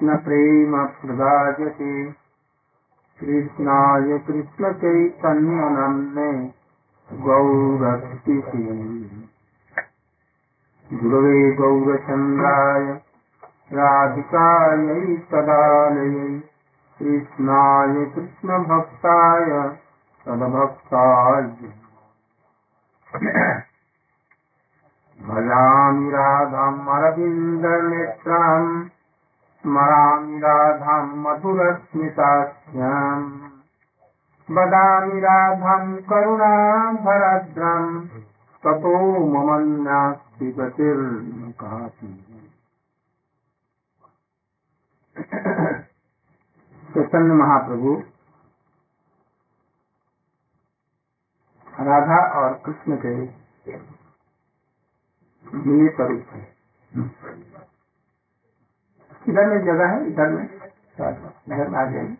कृष्णप्रेमप्रदायते। कृष्णाय कृष्णचैतन्यनन्ने गौरस्तिः गुरवे गौरचन्द्राय राधिकायै तदालयै कृष्णाय कृष्णभक्ताय तदभक्ताय भजामि राधाम् अरविन्दनेत्राम् स्मरामि राधाम् मधुरस्मिताख्याम् वदामि राधाम् करुणाभरद्रम् ततो मम नास्ति गतिर्मुखाति। चैतन्य महाप्रभु, राधा और कृष्ण के मिले स्वरूप है। इधर में जगह है इधर में। इधर में आ जाइए।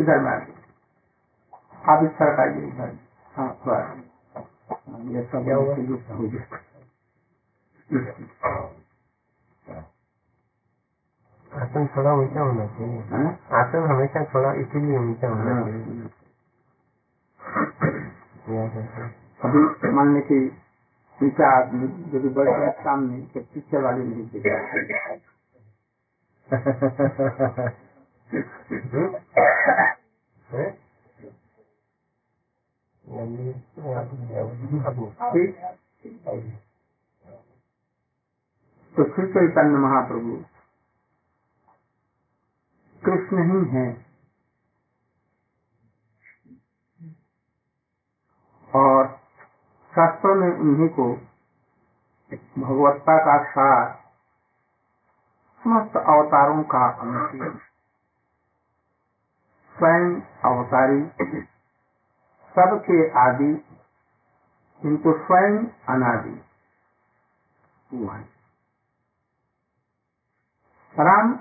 इधर में आ जाइए। आप इस तरफ़ आइए इधर। हाँ थोड़ा हो आसन थोड़ा ऊँचा होना चाहिए। आसन हमेशा थोड़ा इसीलिए ऊँचा होना चाहिए। अभी मान लें कि पीछे आदमी यदि बढ़ गया सामने पीछे वाले नहीं देखेगा तो श्री चैतन्य महाप्रभु। कृष्ण ही है। और शास्त्रों ने उन्हीं को भगवत्ता का सार समस्त अवतारों का अंतिम स्वयं अवतारी, सबके आदि किंतु स्वयं अनादि राम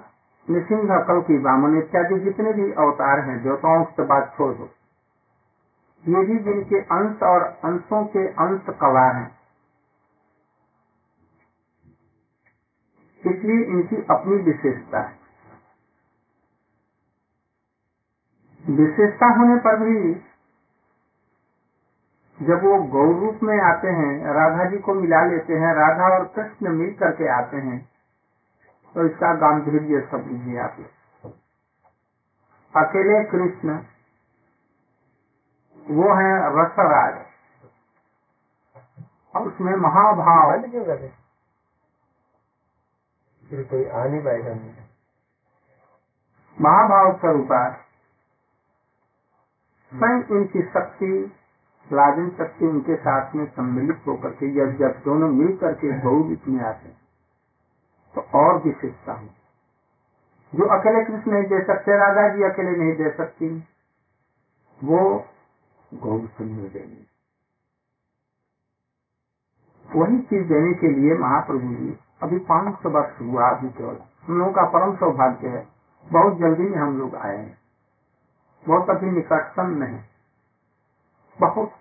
निसिंह कल की बामन इत्यादि जितने भी अवतार हैं देवताओं से बात छोड़ दो, ये भी जिनके अंश और अंशों के अंश कला हैं। इसलिए इनकी अपनी विशेषता है। विशेषता होने पर भी जब वो गौर रूप में आते हैं, राधा जी को मिला लेते हैं, राधा और कृष्ण मिल करके आते हैं तो इसका गांधीर्य सब लीजिए आप अकेले कृष्ण, वो है रसराज। और उसमें महाभाव। फिर कोई आ नहीं। पाएगा महाभाव स्वरूपा। स्वयं उनकी शक्ति लाजन शक्ति उनके साथ में सम्मिलित होकर के जब जब दोनों मिल करके गौरूप में आते तो और विशेषता हो। जो अकेले कृष्ण नहीं दे सकते, राधा जी अकेले नहीं दे सकती, वो गौर सुंदर देंगे वही चीज़ देने के लिए महाप्रभु जी अभी पाँच सौ वर्ष हुआ अभी केवल हम लोगों का परम सौभाग्य है। बहुत जल्दी में हम लोग आए हैं। बहुत अभी निकटतम नहीं बहुत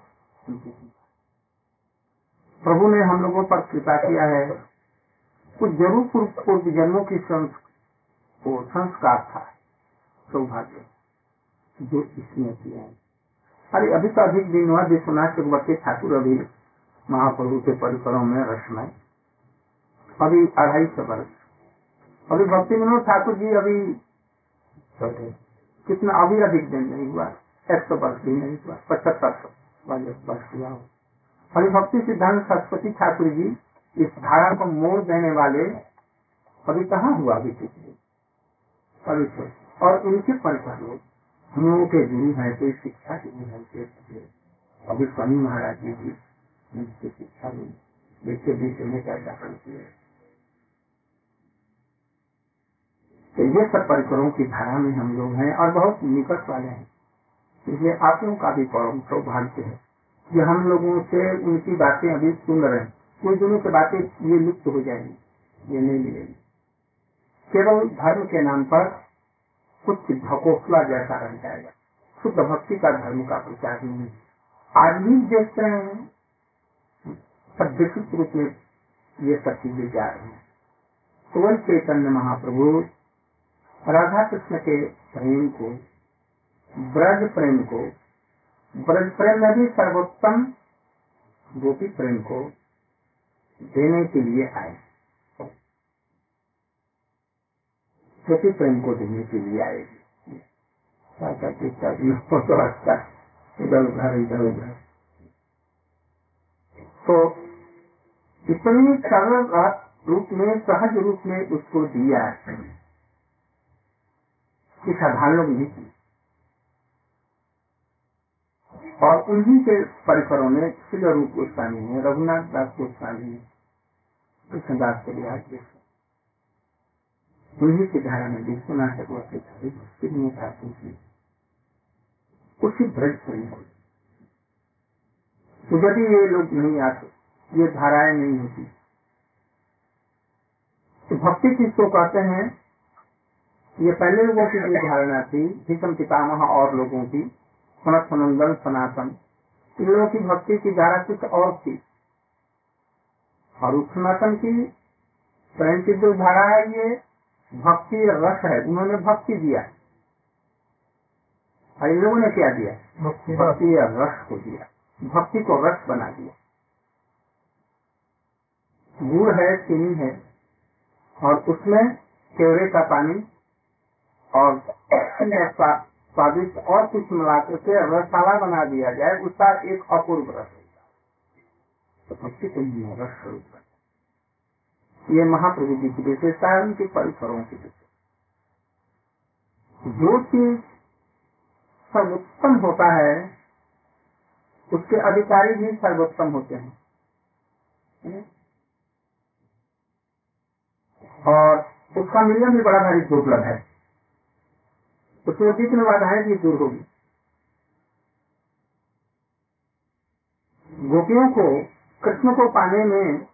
प्रभु ने हम लोगों पर कृपा किया है। कुछ ज़रूर पूर्व पूर्व जन्मों की संस्कार था। सौभाग्य जो इसमें किया है। अरे, अभी तो अधिक दिन हुआ, विश्वनाथ चक्रवर्ती ठाकुर अभी महाप्रभु के परिकरों में रसमय अभी अढ़ाई सौ वर्ष। अभी भक्ति विनोद ठाकुर जी अभी कितना अभी अधिक दिन नहीं हुआ एक सौ वर्ष भी नहीं हुआ पचहत्तर सौ वाले वर्ष हुआ। हो अभी भक्ति सिद्धांत सरस्वती ठाकुर जी इस धारा को मोड़ देने वाले अभी कहाँ हुआ अभी किसी अभी तो और इनके परिकर लोग हम लोगों के गुरु हैं कोई शिक्षा के गुरु हैं अभी स्वामी महाराज जी भी शिक्षा ली देखते बीच में क्या करती है ये सब परिकरों की धारा में हम लोग हैं और बहुत निकट वाले हैं। इसलिए आप लोगों का भी परम सौभाग्य है कि हम लोगों से उनकी बातें अभी सुन रहे हैं। कुछ दिनों के बातें ये लुप्त हो जाएँगी, ये नहीं मिलेगी। केवल धर्म के नाम पर कुछ ढकोसला जैसा रह जाएगा। शुद्ध भक्ति का धर्म का प्रचार ही नहीं आज भी देख रहे हैं, सब विशिष्ट रूप में ये सब चीज़ें जा रही हैं। तो चैतन्य महाप्रभु राधा कृष्ण के प्रेम को, ब्रज प्रेम को, ब्रज प्रेम में भी सर्वोत्तम गोपी प्रेम को देने के लिए आए। गोपी प्रेम को देने के लिए आए। तो इधर उधर इधर उधर तो इतने सरल रूप में, सहज रूप में उसको दिया कि साधारण लोग नहीं की और उन्हीं के परिसरों में श्री रूप गोस्वामी है, रघुनाथ दास गोस्वामी है कृष्णदास कलियाज उन्हीं की धारा में विश्वनाथ चक्रवर्ती ठाकुर जी उसी ब्रज प्रेम को तो यदि ये लोग नहीं आते, ये धाराएँ नहीं होती। तो भक्ति किसको कहते हैं? ये पहले लोगों की जो धारणा थी भीषम पितामह और लोगों की सनंदन सनातन। इन लोगों की भक्ति की धारा कुछ और थी। और उस सनातन की प्रेम की जो धारा है ये भक्ति रस है उन्होंने भक्ति दिया और इन लोगों ने क्या दिया? भक्ति या रस को दिया। भक्ति को रस बना दिया। गुड़ है चीनी है और उसमें केवरे का पानी और स्वादिष्ट और कुछ मिला करके रसाला बना दिया जाए, उसका एक अपूर्व रस। तो ये महाप्रभु जी की विशेषता है, उनके परिसरों की जो चीज़ सर्वोत्तम होता है, उसके अधिकारी भी सर्वोत्तम होते हैं। और उसका मिलना भी बड़ा भारी दुर्लभ है। उसमें विघ्न बाधाएँ भी दूर होगी। गोपियों को कृष्ण को पाने में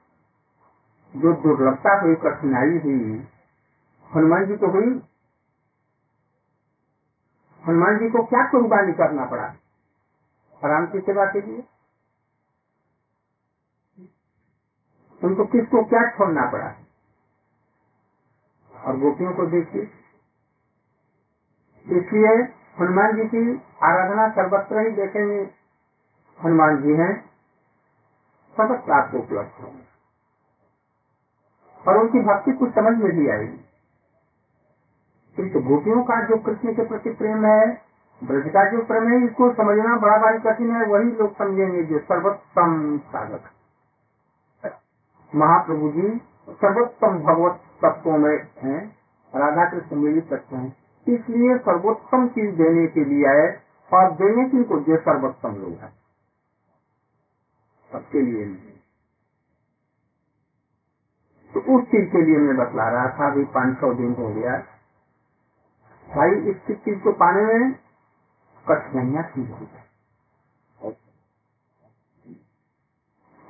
जो दुर्लभता हुई, कठिनाई हुई, हनुमान जी को हुई, हनुमान जी को क्या कुर्बानी करना पड़ा? राम की सेवा के लिए। उनको किसको क्या छोड़ना पड़ा? और गोपियों को देखिए। इसलिए हनुमान जी की आराधना सर्वत्र ही देखेंगे। हनुमान जी हैं सर्वत्र आपको उपलब्ध होंगे और उनकी भक्ति कुछ समझ में भी आएगी। किंतु गोपियों का जो कृष्ण के प्रति प्रेम है, ब्रज का जो प्रेम है, इसको समझना बड़ा भारी कठिन है, वही लोग समझेंगे जो सर्वोत्तम साधक महाप्रभु जी सर्वोत्तम भगवत तत्वों में हैं, राधा कृष्ण मिलित तत्व हैं। इसलिए सर्वोत्तम चीज़ देने के लिए आए, और देने की को जो सर्वोत्तम लोग हैं। सबके लिए तो उस चीज़ के लिए मैं बतला रहा था अभी पाँच सौ दिन हो गया। भाई इस चीज़ को पाने में कठिनाइयाँ हो जाए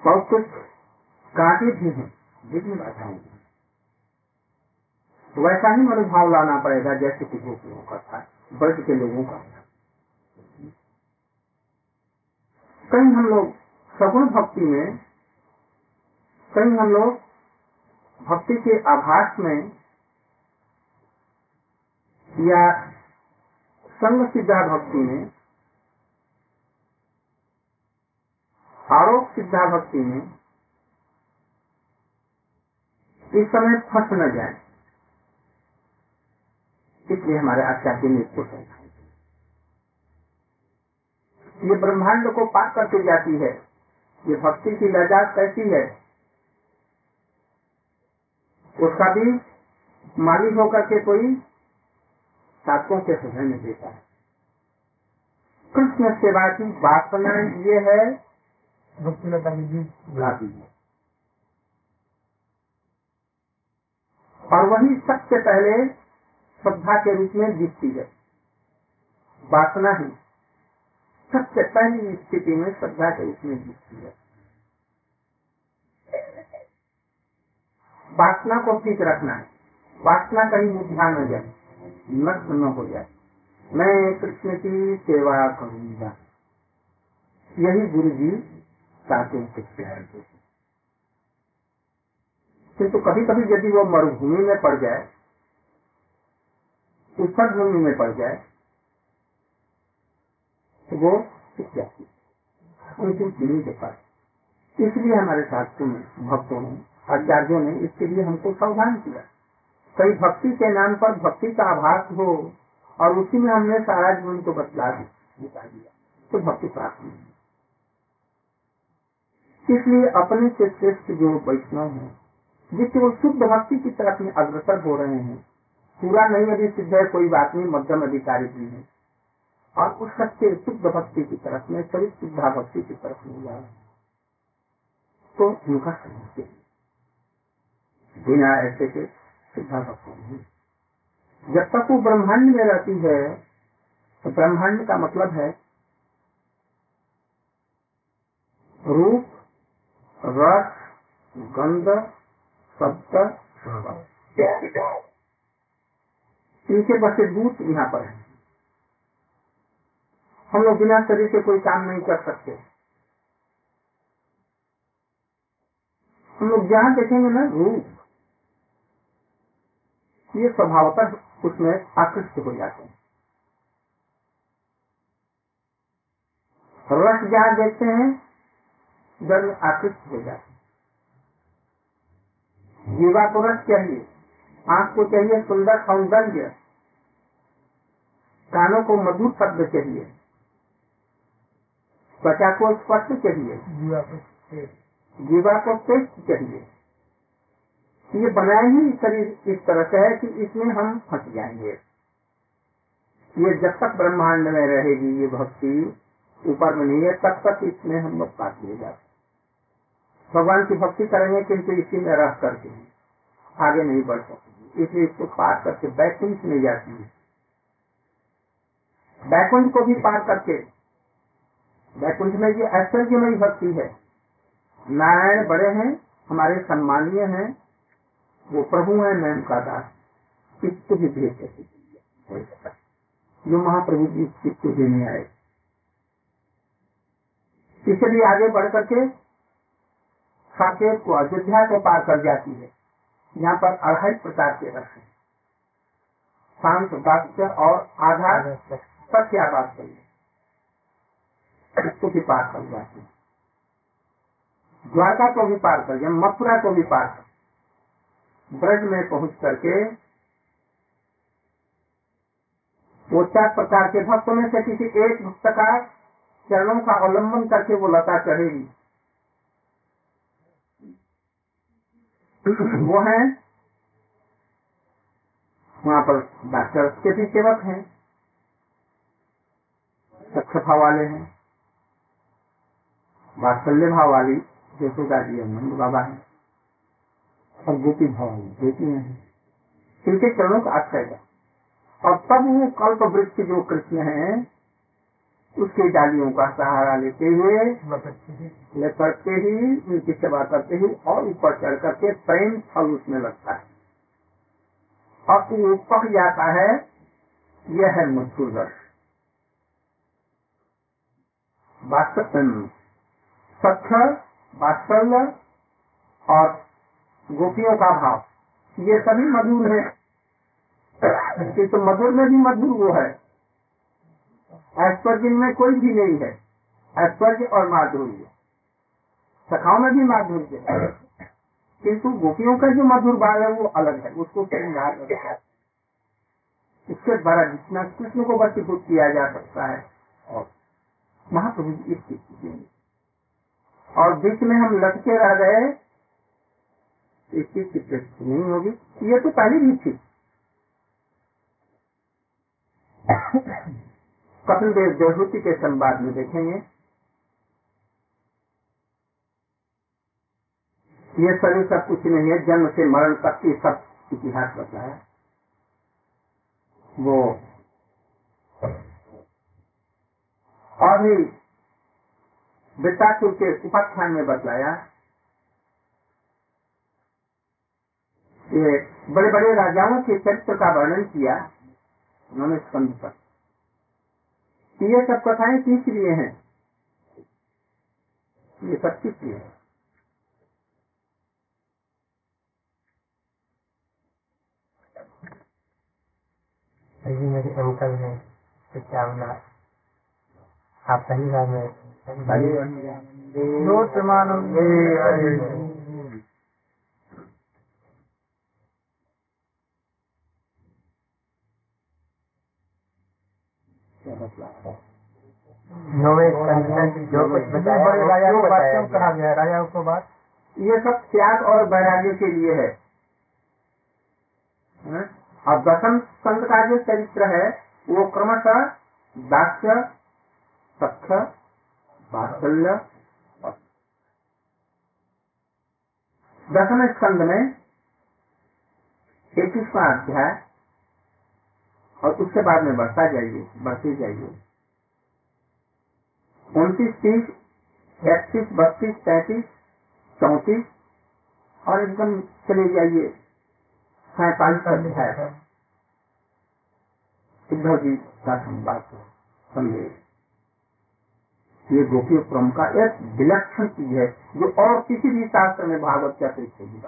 बहुत कुछ काटे भी हैं विघ्न बाधाएँ तो वैसा ही मनोभाव लाना पड़ेगा जैसे कि गोपियों का था ब्रज के लोगों का। कहीं हम लोग सगुण भक्ति में, कहीं हम लोग भक्ति के आभास में या संग सिद्धा भक्ति में, आरोप सिद्धा भक्ति में इस समय फंस न जाए। इसलिए हमारे आचार्य ने इसको समझा ये ब्रह्मांड को पार करके जाती है। ये भक्ति की लजात कैसी है। उसका भी मालिक होकर के कोई साधकों के हृदय में देता है। कृष्ण सेवा की वासना ये है जी लाती है। और वही सबसे पहले श्रद्धा के रूप में दिखती है। वासना ही सबसे पहली स्थिति में श्रद्धा के रूप में दिखती है। वासना को ठीक रखना है। वासना कहीं मुद्दा न जाए, नष्ट न हो जाए। मैं कृष्ण की सेवा करूँगा। यही गुरु जी चाहते हैं किंतु कभी कभी यदि वो मरुभूमि में पड़ जाए उष्ण भूमि में पड़ जाए तो वो सीख जाती दे पाए इसलिए हमारे शास्त्रों में भक्तों ने, आचार्यों ने इसके लिए हमको सावधान किया। कई भक्ति के नाम पर भक्ति का आभास हो, और उसी में हमने सारा जीवन को बतला दिया तो भक्ति प्राप्त नहीं इसलिए अपने से श्रेष्ठ जो वैष्णव है जिससे वो शुद्ध भक्ति की तरफ़ में अग्रसर हो रहे हैं पूरा नहीं, अभी सिद्ध है, कोई बात नहीं, मध्यम अधिकारी भी है। और उस सच्चे शुद्ध भक्ति की तरफ़ में सभी शुद्धा भक्ति की तरफ़ में जा तो उनका समझते बिना ऐसे के सिद्धा भक्ति जब तक वो ब्रह्मांड में रहती है तो ब्रह्मांड का मतलब है रूप, रस, गंध, शब्द इनके बसीभूत यहाँ पर है। हम लोग बिना शरीर के कोई काम नहीं कर सकते। हम लोग जहाँ देखेंगे ना रूप, ये स्वभावतः उसमें आकृष्ट हो जाते हैं। रस जहाँ देखते हैं जब आकृष्ट हो जाते हैं। जीवा को रस चाहिए। आँख को चाहिए सुंदर सौंदर्य कानों को मधुर शब्द चाहिए त्वचा को स्पर्श चाहिए जीवा को टेस्ट चाहिए ये बनाए ही शरीर इस तरह से है कि इसमें हम फंस जाएँगे। ये जब तक ब्रह्मांड में रहेगी ये भक्ति, ऊपर में नहीं है, तब तक इसमें हम लोग पास ले जाते भगवान की भक्ति करेंगे किंतु इसी में रह करके। आगे नहीं बढ़ सकते। इसलिए इसको पार करके बैकुंठ में जाती है। बैकुंठ को भी पार करके, बैकुंठ में ये ऐश्वर्यमयी भक्ति है। नारायण बड़े हैं, हमारे सम्मानीय हैं, वो प्रभु है, मैं उनका दास। इसको भी भेज सकते जो महाप्रभु जी चित्त देने आए। इसलिए आगे बढ़ करके साकेत को अयोध्या को पार कर जाती है। यहाँ पर अढ़ाई प्रकार के रस है। शांत वाक्य और आधार सत्या वास्तव इसको भी पार कर जाती द्वारका को भी पार कर मथुरा को भी पार कर ब्रज में पहुँच करके वो चार प्रकार के भक्तों में से किसी एक भक्त का चरणों का अवलंबन करके वो लता चढ़ेगी। वो है। वहाँ पर डॉक्टर के भी सेवक हैं। सख्त वाले हैं। वात्सल्य भाव वाली यशोदा जी नंद बाबा है। और गोपी भाव वाली हैं। इनके चरणों का आश्रय और तब वो कल्प वृक्ष जो कृष्ण है उसकी डालियों का सहारा लेते हुए करते ही। उनकी सेवा करते ही और ऊपर चढ़ करके प्रेम फल उसमें लगता है। और वो पक जाता है यह है मधुर रस वात्सल्य और गोपियों का भाव ये सभी मधुर है। तो मधुर में भी मधुर वो है। ऐश्वर्य में कोई भी नहीं है। ऐश्वर्य और माधुर्य। सखाओं में भी माधुर्य है। किंतु गोपियों का जो मधुर भाव है, वो अलग है। उसको श्रृंगार इसके द्वारा जितना कृष्ण को वशीभूत किया जा सकता है। और महाप्रभु जी इसकी स्थिति और बीच में हम लटके रह गए। इस चीज़ नहीं होगी। ये तो पहले भी थी। कपिल देव देवहूति के संवाद में देखेंगे। ये शरीर सब कुछ नहीं है, जन्म से मरण तक की सब इतिहास बताया वो और भी के उपाख्यान में बतलाया, ये बड़े बड़े राजाओं के चरित्र का वर्णन किया, उन्होंने स्कंद पर। ये सब कथाएँ किस लिए हैं? ये सब किस लिए? है ये मेरे अंकल हैं तो क्या बोला आप पहली बार में दो प्रमानंदे क्या बतलाया नौवे स्कंद में जो कुछ बताया बड़े वो राजा क्यों को बात बताया क्यों कहा गया? को बात? ये सब त्याग और वैराग्य के लिए है। और दसम स्कंद का जो चरित्र है वो क्रमशः दास्य सख्य वात्सल्य और दसम स्कंद में इक्कीसवा अध्याय और उसके बाद में बढ़ता जाइए, बढ़ते जाइए। उनतीस, तीस, इकतीस, बत्तीस तैतीस चौतीस, और एकदम चले जाइए। सैतालीस अध्याय उद्धव जी का संवाद संदेश ये गोपी क्रम का एक विलक्षण चीज़ है, जो और किसी भी शास्त्र में भागवत के नहीं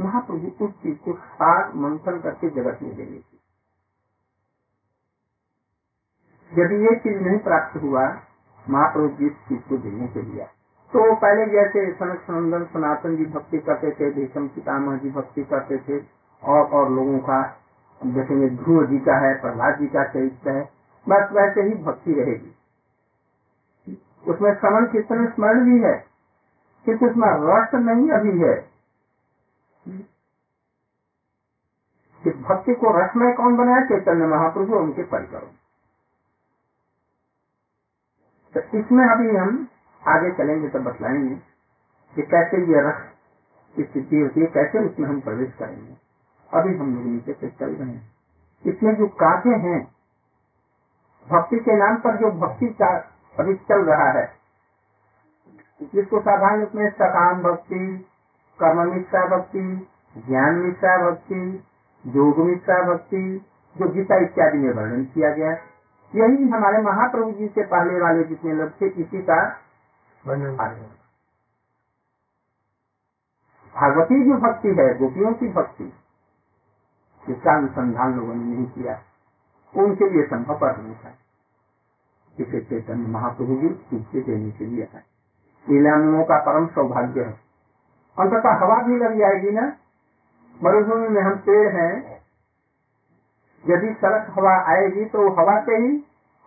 महाप्रभु उस चीज़ को सार मंथन करके जगत में देने की यदि ये चीज़ नहीं प्राप्त हुआ, महाप्रभु जिस चीज़ को देने के लिए। तो पहले जैसे सनक सनंदन सनातन जी भक्ति करते थे, भीषम पितामह जी भक्ति करते थे, और और लोगों का देखेंगे ध्रुव जी का है, प्रहलाद जी का चरित्र है, बस वैसे ही भक्ति रहेगी। उसमें श्रवण कीर्तन स्मरण भी है, किंतु उसमें रस नहीं अभी है। कि भक्ति को रसमय कौन बनाया? चैतन्य महाप्रभु उनके परिकरों तो इसमें अभी हम आगे चलेंगे तो बतलाएँगे कि कैसे ये रस की स्थिति होती है, कैसे उसमें हम प्रवेश करेंगे। अभी हम लोग नीचे से चल रहे हैं। इसमें जो काव्य हैं, भक्ति के नाम पर जो भक्ति का अभी चल रहा है, जिसको साधारण रूप में सकाम भक्ति कर्म मिश्रा भक्ति ज्ञान मिश्रा भक्ति योग मिश्रा भक्ति, जो गीता इत्यादि में वर्णन किया गया यही हमारे महाप्रभु जी से पहले वाले जितने लोग थे इसी का वर्णन भागवती जो भक्ति है गोपियों की भक्ति। जिसका अनुसंधान लोगों ने नहीं किया। उनके लिए संभव पर नहीं था। इसे चैतन्य महाप्रभु जी इसे देने के लिए है लीलाओं का परम सौभाग्य है। अंततः हवा भी लग जाएगी ना? मरुभूमि में हम पेड़ हैं यदि सड़क हवा आएगी तो हवा से ही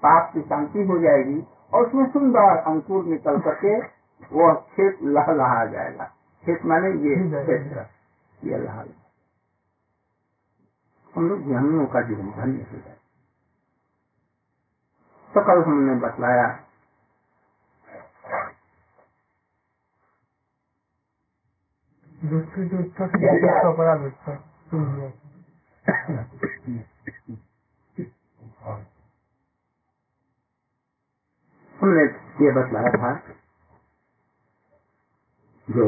पाप की शांति हो जाएगी और उसमें सुंदर अंकुर निकल करके वो खेत लहलहा जाएगा। खेत माने ये क्षेत्र। ये लहा हम लोग ज्ञानियों का जीवन धन्य हो जाए। तो कल हमने बतलाया दूसरी दूसरों से हमने ये बतलाया था जो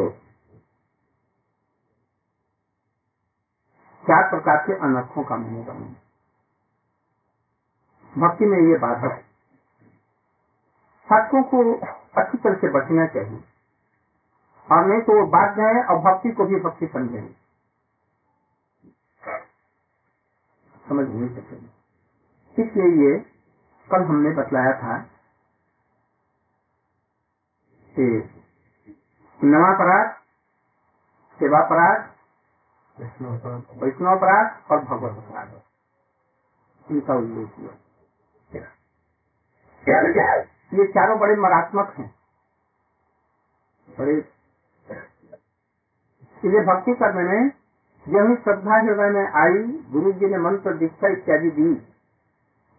चार प्रकार के अनर्थों का मनोरम भक्ति में ये बाधक साधकों को अच्छी तरह से बचना चाहिए। और नहीं तो वो बात जाए और भक्ति को भी भक्ति समझेंगे समझ नहीं सकेंगे इसलिए ये कल हमने बतलाया था कि नवापराध सेवापराध वैष्णवपराध और भगवत अपराध। इनका उल्लेख किया। ये चारों बड़े मरात्मक हैं। बड़े इसलिए भक्ति करने में जो ही श्रद्धा हृदय में आई गुरु जी ने मंत्र दीक्षा इत्यादि दी।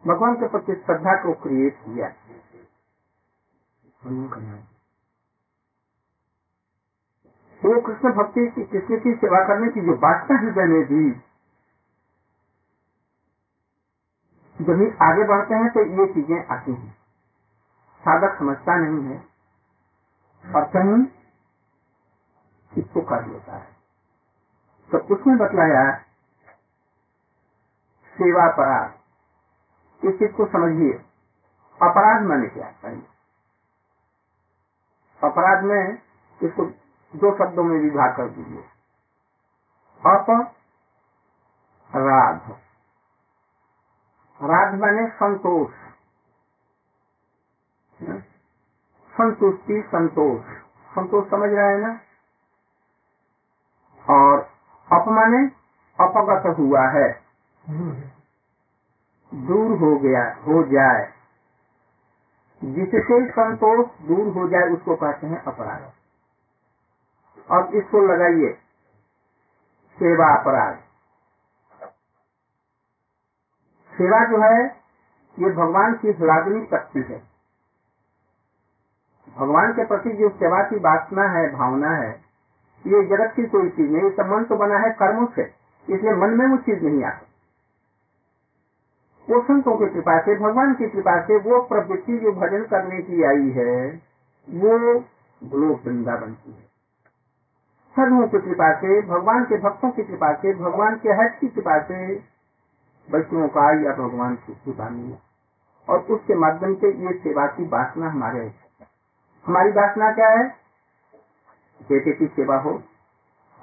भगवान के प्रति श्रद्धा को क्रिएट किया। वो कृष्ण भक्ति की, कृष्ण की सेवा करने की जो वासना हृदय में दी जब ही आगे बढ़ते हैं तो ये चीज़ें आती हैं। साधक समझता नहीं है और कहीं इसको कर लेता है। तो उसमें बतलाया, सेवा अपराध। इस चीज़ को समझिए। अपराध मैंने क्या? पहले अपराध में इसको दो शब्दों में विभाग कर दीजिए। अप, राध। राध माने संतोष। संतुष्टि, संतोष। संतोष समझ रहे हैं ना? और अपमाने अपगत हुआ है। दूर हो गया, हो जाए। जिससे संतोष दूर हो जाए, उसको कहते हैं अपराध। और इसको लगाइए। सेवा अपराध। सेवा जो है, ये भगवान की लादनी शक्ति है। भगवान के प्रति जो सेवा की वासना है, भावना है, ये जगत की कोई चीज़ नहीं, ये मन तो बना है कर्मों से, इसलिए मन में वो चीज़ नहीं आती। वो संतों की कृपा से, भगवान की कृपा से वो प्रवृत्ति जो भजन करने की आई है, वो लोक वृंदावन की है। साधुओं की कृपा से, भगवान के भक्तों की कृपा से, भगवान के हट की कृपा से वैष्णव का या भगवान की कृपा मिली। और उसके माध्यम से ये सेवा की वासना हमारे हमारी वासना क्या है? बेटे की सेवा हो,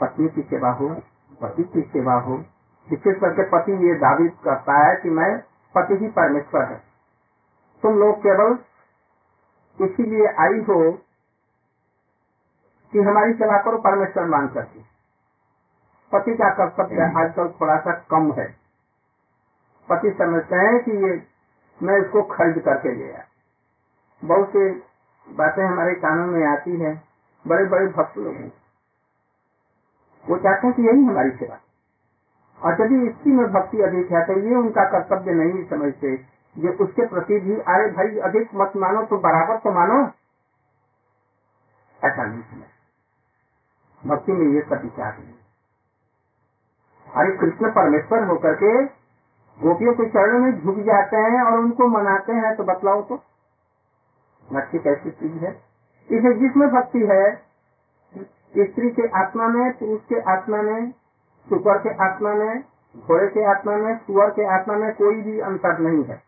पत्नी की सेवा हो, पति की सेवा हो। विशेष करके पति ये दावी करता है कि मैं पति ही परमेश्वर है। तुम लोग केवल इसीलिए आई हो कि हमारी सेवा करो परमेश्वर मान करके। पति का कर्तव्य आजकल थोड़ा सा कम है। पति समझते हैं कि ये मैं इसको खरीद करके ले आया। बहुत सी बातें हमारे कानून में आती है। बड़े बड़े भक्त लोग हैं। वो चाहते हैं कि यही हमारी सेवा। और यदि इसकी में भक्ति अधिक है तो ये उनका कर्तव्य नहीं समझते जो उसके प्रति भी अरे भाई अधिक मत मानो तो बराबर तो मानो। ऐसा नहीं समझ भक्ति में ये सब विचार नहीं अरे कृष्ण परमेश्वर होकर के गोपियों के चरणों में झुक जाते हैं और उनको मनाते हैं तो बतलाओ तो। भक्ति कैसी चीज़ है? इसे जिसमें भक्ति है, स्त्री के आत्मा में, पुरुष के आत्मा में, सुपर के आत्मा में, घोड़े के आत्मा में, सुअर के आत्मा में कोई भी अंतर नहीं है।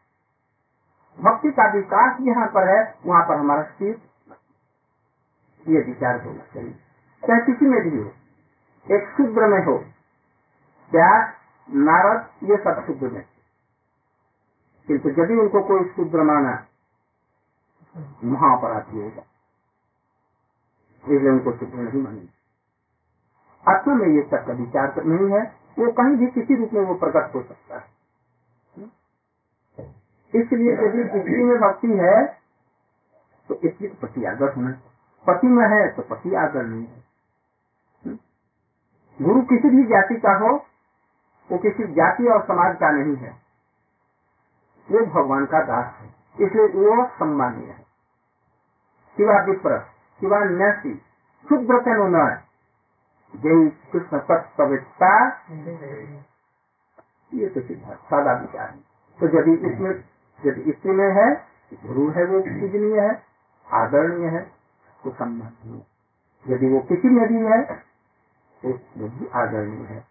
भक्ति का विकास यहाँ पर है, वहाँ पर हमारा स्थित ये विचार होना चाहिए। चाहे किसी में भी हो? एक शूद्र में हो। क्या नारद ये सब शूद्र में किंतु यदि उनको कोई शूद्र माना महापराधी होगा इसलिए उनको शूद्र नहीं मानेंगे आत्मा में ये सब का विचार नहीं है। वो कहीं भी किसी रूप में वो प्रकट हो सकता है। इसलिए यदि स्त्री में भक्ति है तो इसलिए पति आगर होना पति में है तो पति आगर नहीं है। गुरु किसी भी जाति का हो, वो किसी जाति और समाज का नहीं है। वो भगवान का दास है, इसलिए वो सम्मानीय है। शिवा विप्र, शिवा न्यासी शुद्र तेनो न जय कृष्ण तत्वता ये तो सीधा सादा विचार है। तो यदि इसमें, यदि स्त्री में है, गुरु है वो पूजनीय है, आदरणीय है तो सम्माननीय यदि वो किसी में भी है तो बुद्धि आदरणीय है।